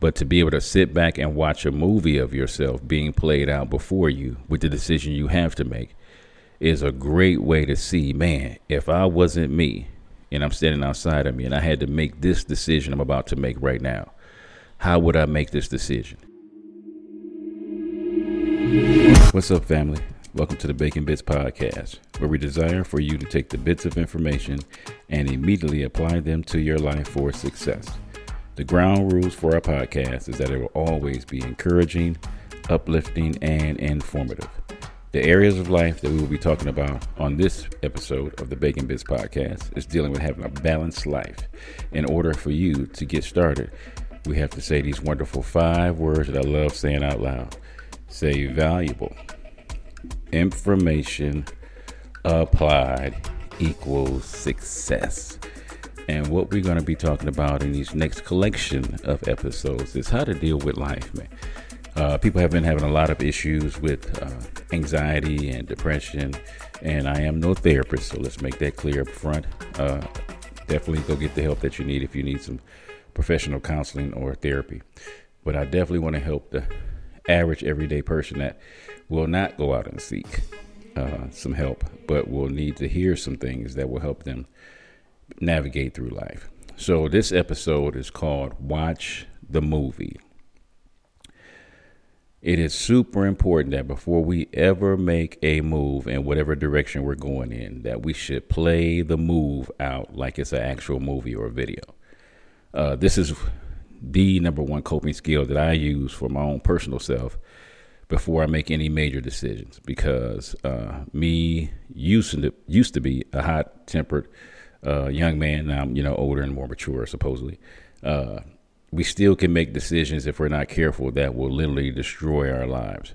But to be able to sit back and watch a movie of yourself being played out before you with the decision you have to make is a great way to see, man, if I wasn't me and I'm standing outside of me and I had to make this decision I'm about to make right now, how would I make this decision? What's up, family? Welcome to the Bacon Bitz Podcast, where we desire for you to take the bits of information and immediately apply them to your life for success. The ground rules for our podcast is that it will always be encouraging, uplifting, and informative. The areas of life that we will be talking about on this episode of the Bacon Bitz podcast is dealing with having a balanced life. In order for you to get started, we have to say these wonderful five words that I love saying out loud. Say valuable. Information applied equals success. And what we're going to be talking about in these next collection of episodes is how to deal with life, man. Uh, people have been having a lot of issues with uh, anxiety and depression, and I am no therapist, so let's make that clear up front. Uh, definitely go get the help that you need if you need some professional counseling or therapy. But I definitely want to help the average everyday person that will not go out and seek uh, some help, but will need to hear some things that will help them navigate through life. So, this episode is called Watch the Movie. It is super important that before we ever make a move in whatever direction we're going in, that we should play the move out like it's an actual movie or video. Uh, this is the number one coping skill that I use for my own personal self before I make any major decisions because uh, me used to used to be a hot tempered uh, young man. Now I'm you know older and more mature supposedly. Uh, we still can make decisions if we're not careful that will literally destroy our lives.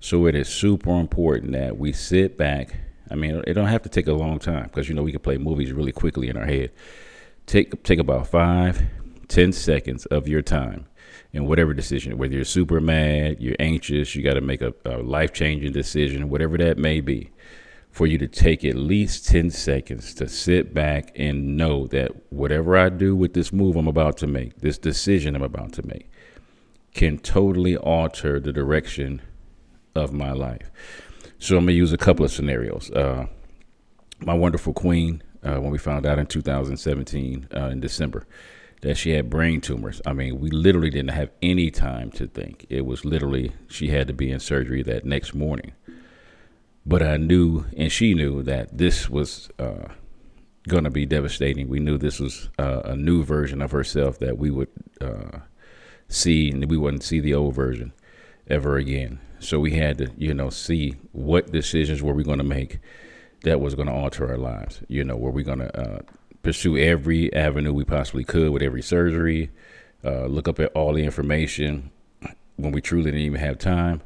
So it is super important that we sit back. I mean, it don't have to take a long time because you know we can play movies really quickly in our head. Take take about five, ten seconds of your time in whatever decision, whether you're super mad, you're anxious, you got to make a, a life changing decision, whatever that may be, for you to take at least 10 seconds to sit back and know that whatever I do with this move I'm about to make, this decision I'm about to make, can totally alter the direction of my life. So I'm going to use a couple of scenarios. Uh, my wonderful queen, uh, when we found out in 2017 uh, in December, that she had brain tumors. I mean, we literally didn't have any time to think. It was literally she had to be in surgery that next morning. But I knew, and she knew that this was uh, going to be devastating. We knew this was uh, a new version of herself that we would uh, see, and we wouldn't see the old version ever again. So we had to, you know, see what decisions were we going to make that was going to alter our lives. You know, were we going to uh, pursue every avenue we possibly could with every surgery, uh, look up at all the information when we truly didn't even have time,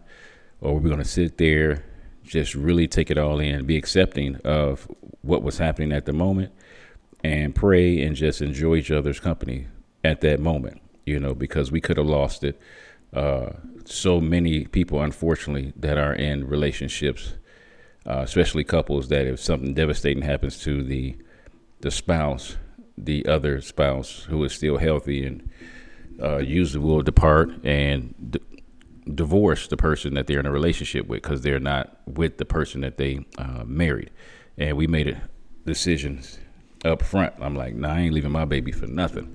or were we're going to sit there, just really take it all in, be accepting of what was happening at the moment, and pray and just enjoy each other's company at that moment, you know, because we could have lost it. Uh, so many people, unfortunately, that are in relationships, uh, especially couples, that if something devastating happens to the the spouse, the other spouse who is still healthy and uh, usually will depart and divorce the person that they're in a relationship with because they're not with the person that they uh, married. And we made a decisions up front. I'm like, nah, I ain't leaving my baby for nothing.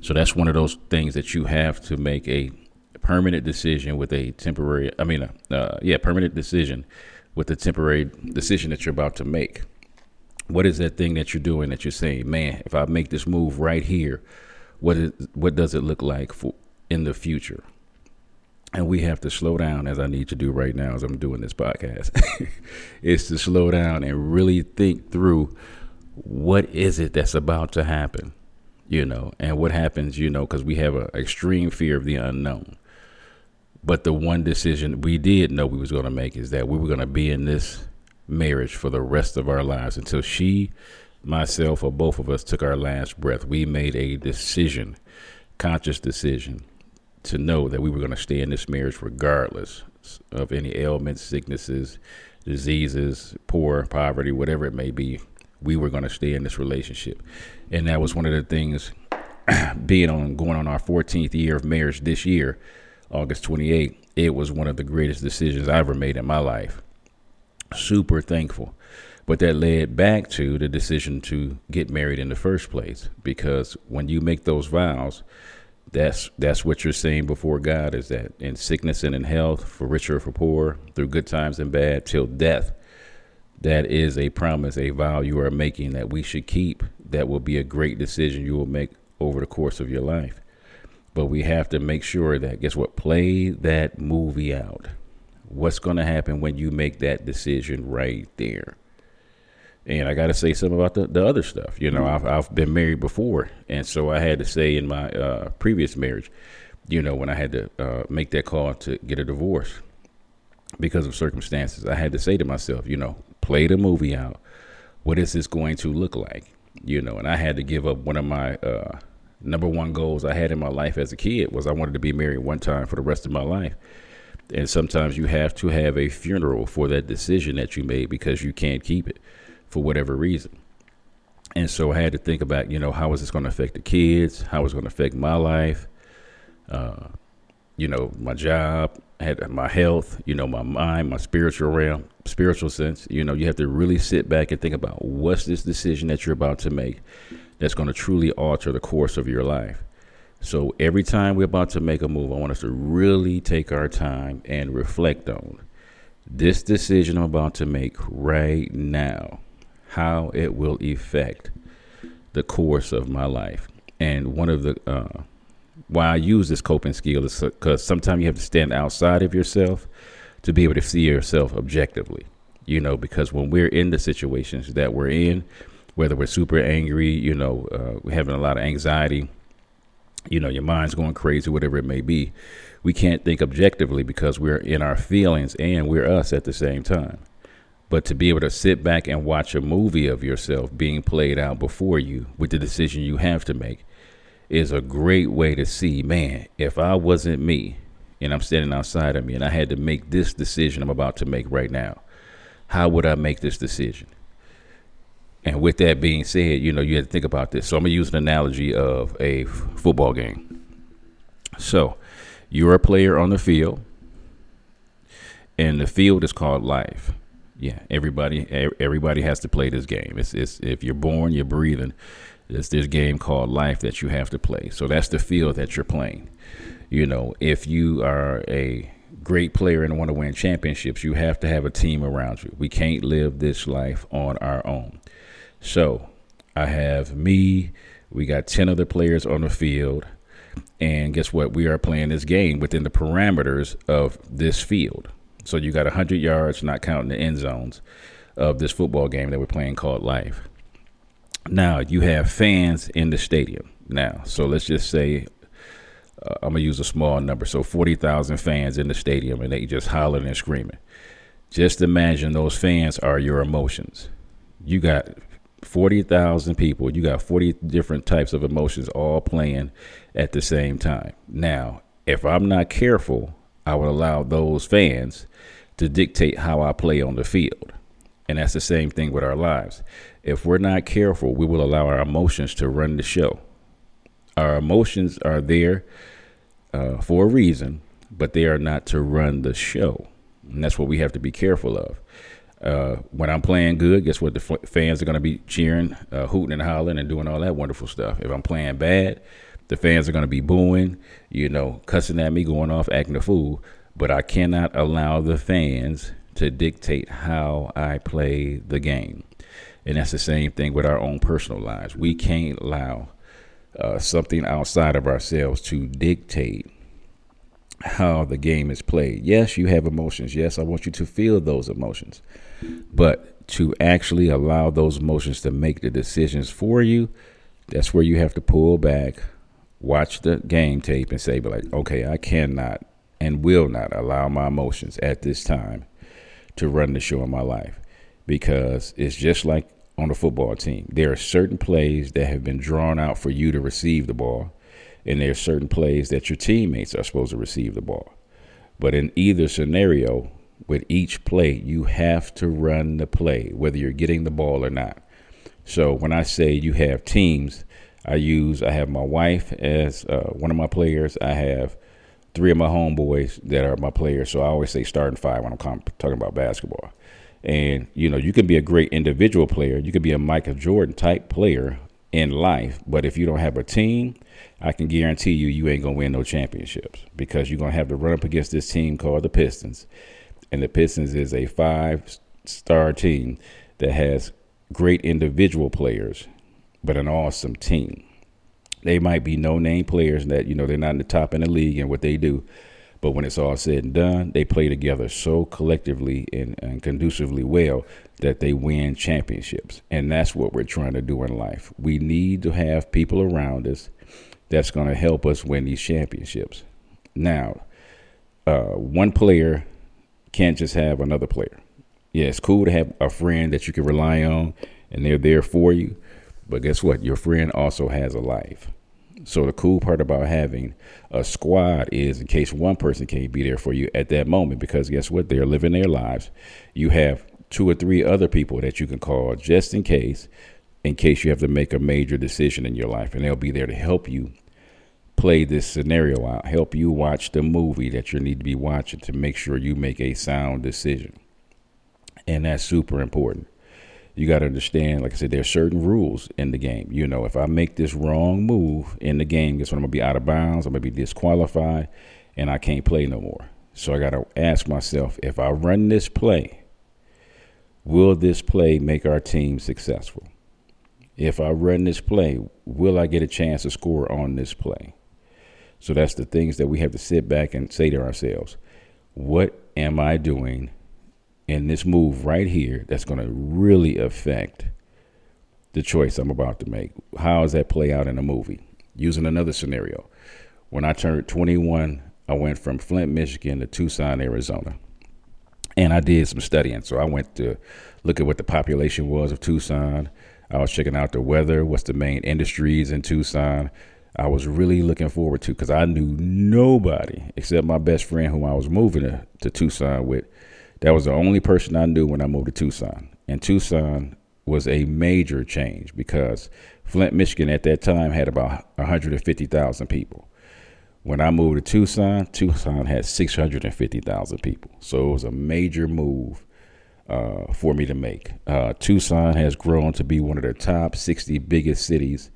So that's one of those things that you have to make a permanent decision with a temporary, I mean, uh, uh yeah, permanent decision with the temporary decision that you're about to make what is that thing that you're doing that you're saying, man, if I make this move right here, what is what does it look like for in the future? And we have to slow down as I need to do right now as I'm doing this podcast. is to slow down and really think through what is it that's about to happen, you know, and what happens, you know, because we have an extreme fear of the unknown. But the one decision we did know we was going to make is that we were going to be in this marriage for the rest of our lives until she, myself, or both of us took our last breath. We made a decision, conscious decision, to know that we were going to stay in this marriage regardless of any ailments, sicknesses, diseases, poor, poverty, whatever it may be. We were going to stay in this relationship. And that was one of the things being on going on our 14th year of marriage this year, August 28th, it was one of the greatest decisions I ever made in my life. Super thankful. But that led back to the decision to get married in the first place because when you make those vows, that's that's what you're saying before God is that in sickness and in health, for richer or for poor, through good times and bad, till death. That is a promise, a vow you are making that we should keep. That will be a great decision you will make over the course of your life. But we have to make sure that, guess what? Play that movie out. What's going to happen when you make that decision right there? And I got to say something about the, the other stuff. You know, I've, I've been married before. And so I had to say in my uh, previous marriage, you know, when I had to uh, make that call to get a divorce because of circumstances, I had to say to myself, you know, play the movie out. What is this going to look like? You know, and I had to give up one of my uh, number one goals I had in my life as a kid was I wanted to be married one time for the rest of my life. And sometimes you have to have a funeral for that decision that you made because you can't keep it for whatever reason. And so I had to think about, you know, how is this going to affect the kids? How is it going to affect my life? Uh, you know, my job, had my health, you know, my mind, my spiritual realm, spiritual sense. You know, you have to really sit back and think about what's this decision that you're about to make that's going to truly alter the course of your life. So every time we're about to make a move, I want us to really take our time and reflect on this decision I'm about to make right now, how it will affect the course of my life. And one of the uh, why I use this coping skill is because sometimes you have to stand outside of yourself to be able to see yourself objectively. You know, because when we're in the situations that we're in, whether we're super angry, you know, uh, we're having a lot of anxiety, you know, your mind's going crazy, whatever it may be, we can't think objectively because we're in our feelings and we're us at the same time. But to be able to sit back and watch a movie of yourself being played out before you with the decision you have to make is a great way to see, man, if I wasn't me and I'm standing outside of me and I had to make this decision I'm about to make right now, how would I make this decision? And with that being said, you know, you have to think about this. So I'm going to use an analogy of a football game. So you're a player on the field, and the field is called life. Yeah, everybody everybody has to play this game. It's, it's if you're born, you're breathing. It's this game called life that you have to play. So that's the field that you're playing. You know, if you are a great player and want to win championships, you have to have a team around you. We can't live this life on our own. So I have me, we got 10 other players on the field. And guess what? We are playing this game within the parameters of this field. So you got 100 yards, not counting the end zones, of this football game that we're playing called Life. Now, you have fans in the stadium. Now, so let's just say uh, I'm going to use a small number. So 40,000 fans in the stadium and they just hollering and screaming. Just imagine those fans are your emotions. You got 40,000 people, you got 40 different types of emotions all playing at the same time. Now, if I'm not careful, I would allow those fans to dictate how I play on the field. And that's the same thing with our lives. If we're not careful, we will allow our emotions to run the show. Our emotions are there uh, for a reason, but they are not to run the show. And that's what we have to be careful of. Uh, when I'm playing good, guess what? The fans are going to be cheering, uh, hooting and hollering, and doing all that wonderful stuff. If I'm playing bad, the fans are going to be booing, you know, cussing at me, going off, acting a fool. But I cannot allow the fans to dictate how I play the game. And that's the same thing with our own personal lives. We can't allow uh, something outside of ourselves to dictate how the game is played. Yes, you have emotions. Yes, I want you to feel those emotions. But to actually allow those emotions to make the decisions for you, that's where you have to pull back, watch the game tape, and say, like, okay, I cannot and will not allow my emotions at this time to run the show in my life because it's just like on a football team. There are certain plays that have been drawn out for you to receive the ball, and there are certain plays that your teammates are supposed to receive the ball. But in either scenario, with each play, you have to run the play, whether you're getting the ball or not. So when I say you have teams, I use I have my wife as uh, one of my players. I have three of my homeboys that are my players. So I always say starting five when I'm talking about basketball. And you know, you can be a great individual player. You can be a Michael Jordan type player in life, but if you don't have a team, I can guarantee you you ain't gonna win no championships because you're gonna have to run up against this team called the Pistons, and the Pistons is a five star team that has great individual players, but an awesome team. They might be no name players that, you know, they're not in the top in the league and what they do. But when it's all said and done, they play together so collectively and, and conducively well that they win championships. And that's what we're trying to do in life. We need to have people around us that's going to help us win these championships. Now, uh, one player can't just have another player. Yeah, it's cool to have a friend that you can rely on and they're there for you. But guess what? Your friend also has a life. So the cool part about having a squad is in case one person can't be there for you at that moment, because guess what? They're living their lives. You have two or three other people that you can call just in case, in case you have to make a major decision in your life, and they'll be there to help you play this scenario out, help you watch the movie that you need to be watching to make sure you make a sound decision. And that's super important you got to understand, like I said, there's certain rules in the game. You know, if I make this wrong move in the game, guess what? I'm gonna be out of bounds. I'm gonna be disqualified, and I can't play no more. So I got to ask myself, if I run this play, will this play make our team successful? If I run this play, will I get a chance to score on this play? So that's the things that we have to sit back and say to ourselves. What am I doing in this move right here that's going to really affect the choice I'm about to make. How does that play out in a movie? Using another scenario. When I turned 21, I went from Flint, Michigan to Tucson, Arizona. And I did some studying. So I went to look at what the population was of Tucson. I was checking out the weather, what's the main industries in Tucson. I was really looking forward to because I knew nobody except my best friend whom I was moving to, to Tucson with that was the only person I knew when I moved to Tucson. And Tucson was a major change because Flint, Michigan at that time had about 150,000 people. When I moved to Tucson, Tucson had 650,000 people. So it was a major move uh, for me to make. Uh, Tucson has grown to be one of the top 60 biggest cities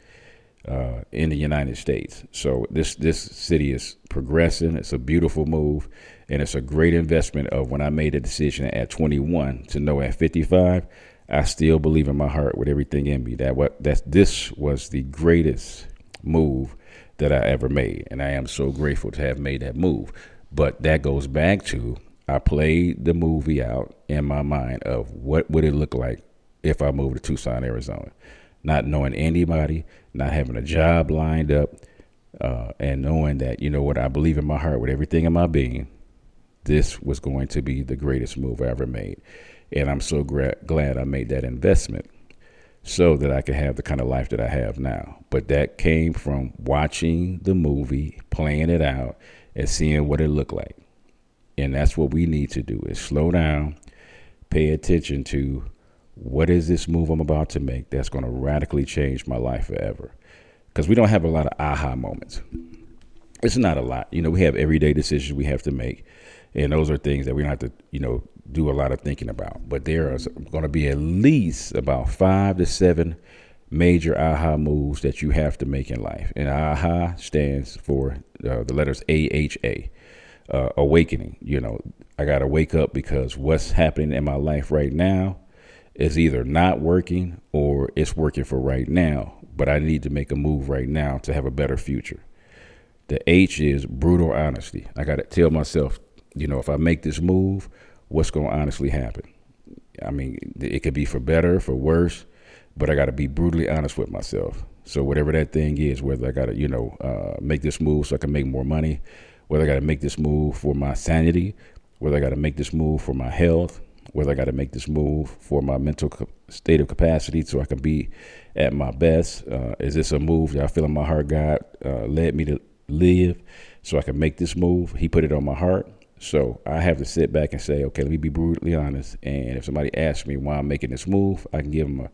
uh, in the United States. So this this city is progressing. It's a beautiful move, and it's a great investment. Of when I made a decision at 21 to know at 55, I still believe in my heart with everything in me that what that this was the greatest move that I ever made, and I am so grateful to have made that move. But that goes back to I played the movie out in my mind of what would it look like if I moved to Tucson, Arizona not knowing anybody, not having a job lined up, uh, and knowing that, you know what, I believe in my heart with everything in my being, this was going to be the greatest move I ever made. And I'm so gra- glad I made that investment so that I could have the kind of life that I have now. But that came from watching the movie, playing it out, and seeing what it looked like. And that's what we need to do is slow down, pay attention to what is this move I'm about to make that's going to radically change my life forever? Because we don't have a lot of aha moments. It's not a lot. You know, we have everyday decisions we have to make. And those are things that we don't have to, you know, do a lot of thinking about. But there are going to be at least about five to seven major aha moves that you have to make in life. And aha stands for uh, the letters AHA, uh, awakening. You know, I got to wake up because what's happening in my life right now is either not working or it's working for right now, but I need to make a move right now to have a better future. The H is brutal honesty. I got to tell myself, you know, if I make this move, what's going to honestly happen? I mean, it could be for better, for worse, but I got to be brutally honest with myself. So whatever that thing is, whether I got to, you know, uh, make this move so I can make more money, whether I got to make this move for my sanity, whether I got to make this move for my health, whether I got to make this move for my mental state of capacity so I can be at my best. Uh, is this a move that I feel in my heart God uh, led me to live so I can make this move? He put it on my heart. So I have to sit back and say, okay, let me be brutally honest. And if somebody asks me why I'm making this move, I can give them a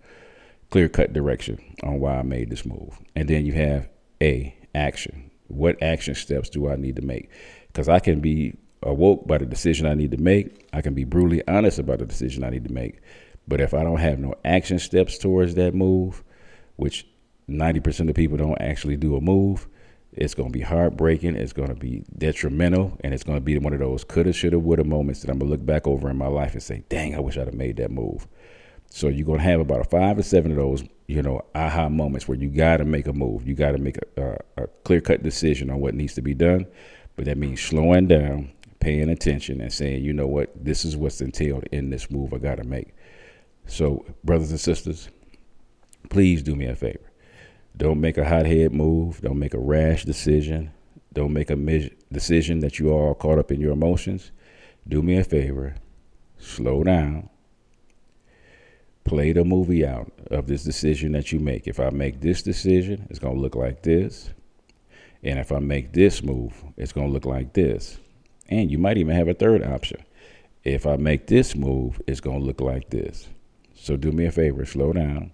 clear cut direction on why I made this move. And then you have A, action. What action steps do I need to make? Because I can be awoke by the decision I need to make. I can be brutally honest about the decision I need to make. But if I don't have no action steps towards that move, which 90% of people don't actually do a move, it's going to be heartbreaking. It's going to be detrimental. And it's going to be one of those coulda, shoulda, woulda moments that I'm going to look back over in my life and say, dang, I wish I'd have made that move. So you're going to have about a five or seven of those, you know, aha moments where you got to make a move. You got to make a, a, clear cut decision on what needs to be done. But that means slowing down, paying attention, and saying, you know what, this is what's entailed in this move I got to make. So, brothers and sisters, please do me a favor don't make a hothead move. Don't make a rash decision. Don't make a decision that you are caught up in your emotions. Do me a favor. Slow down. Play the movie out of this decision that you make. If I make this decision, it's going to look like this. And if I make this move, it's going to look like this. And you might even have a third option. If I make this move, it's going to look like this. So do me a favor, slow down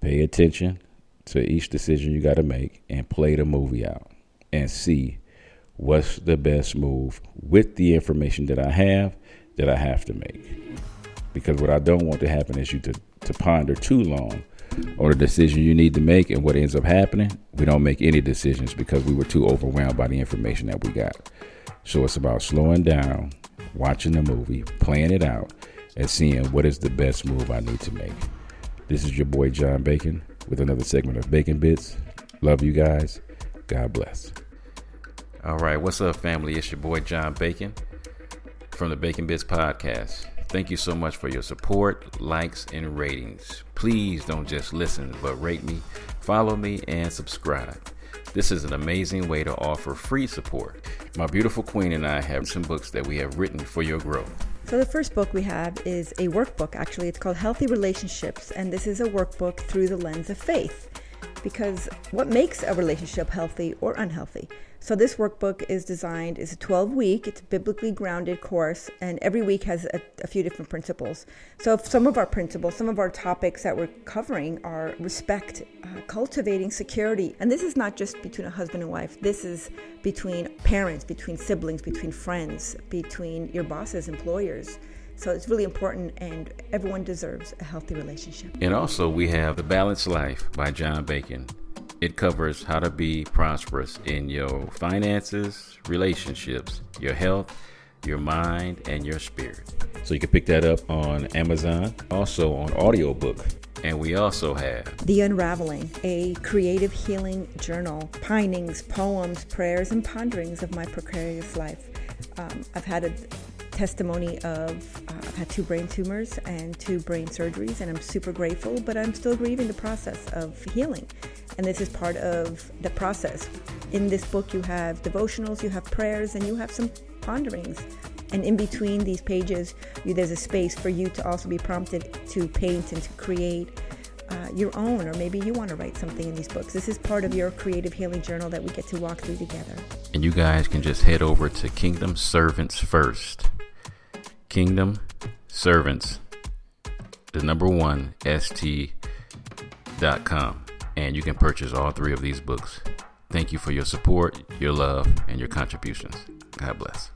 Pay attention to each decision you got to make and play the movie out and see what's the best move with the information that I have that I have to make. Because what I don't want to happen is you to, to ponder too long on a decision you need to make and what ends up happening, we don't make any decisions because we were too overwhelmed by the information that we got. So it's about slowing down, watching the movie, playing it out, and seeing what is the best move I need to make. This is your boy John Bacon with another segment of Bacon Bitz. Love you guys. God bless. All right, what's up, family? It's your boy John Bacon from the Bacon Bitz Podcast. Thank you so much for your support, likes, and ratings. Please don't just listen, but rate me, follow me, and subscribe. This is an amazing way to offer free support. My beautiful queen and I have some books that we have written for your growth. So, the first book we have is a workbook, actually. It's called Healthy Relationships, and this is a workbook through the lens of faith. Because what makes a relationship healthy or unhealthy? So this workbook is designed, is a 12 week, it's a biblically grounded course, and every week has a, a few different principles. So some of our principles, some of our topics that we're covering are respect, uh, cultivating security. And this is not just between a husband and wife, this is between parents, between siblings, between friends, between your bosses, employers. So it's really important, and everyone deserves a healthy relationship. And also, we have The Balanced Life by John Bacon. It covers how to be prosperous in your finances, relationships, your health, your mind, and your spirit. So you can pick that up on Amazon, also on audiobook. And we also have The Unraveling, a creative healing journal, pinings, poems, prayers, and ponderings of my precarious life. Um, I've had a testimony of uh, I've had two brain tumors and two brain surgeries, and I'm super grateful, but I'm still grieving the process of healing. And this is part of the process. In this book, you have devotionals, you have prayers, and you have some ponderings. And in between these pages, you, there's a space for you to also be prompted to paint and to create uh, your own, or maybe you want to write something in these books. This is part of your creative healing journal that we get to walk through together. And you guys can just head over to Kingdom Servants First. Kingdom Servants, the number one, st.com and you can purchase all three of these books. Thank you for your support, your love, and your contributions. God bless.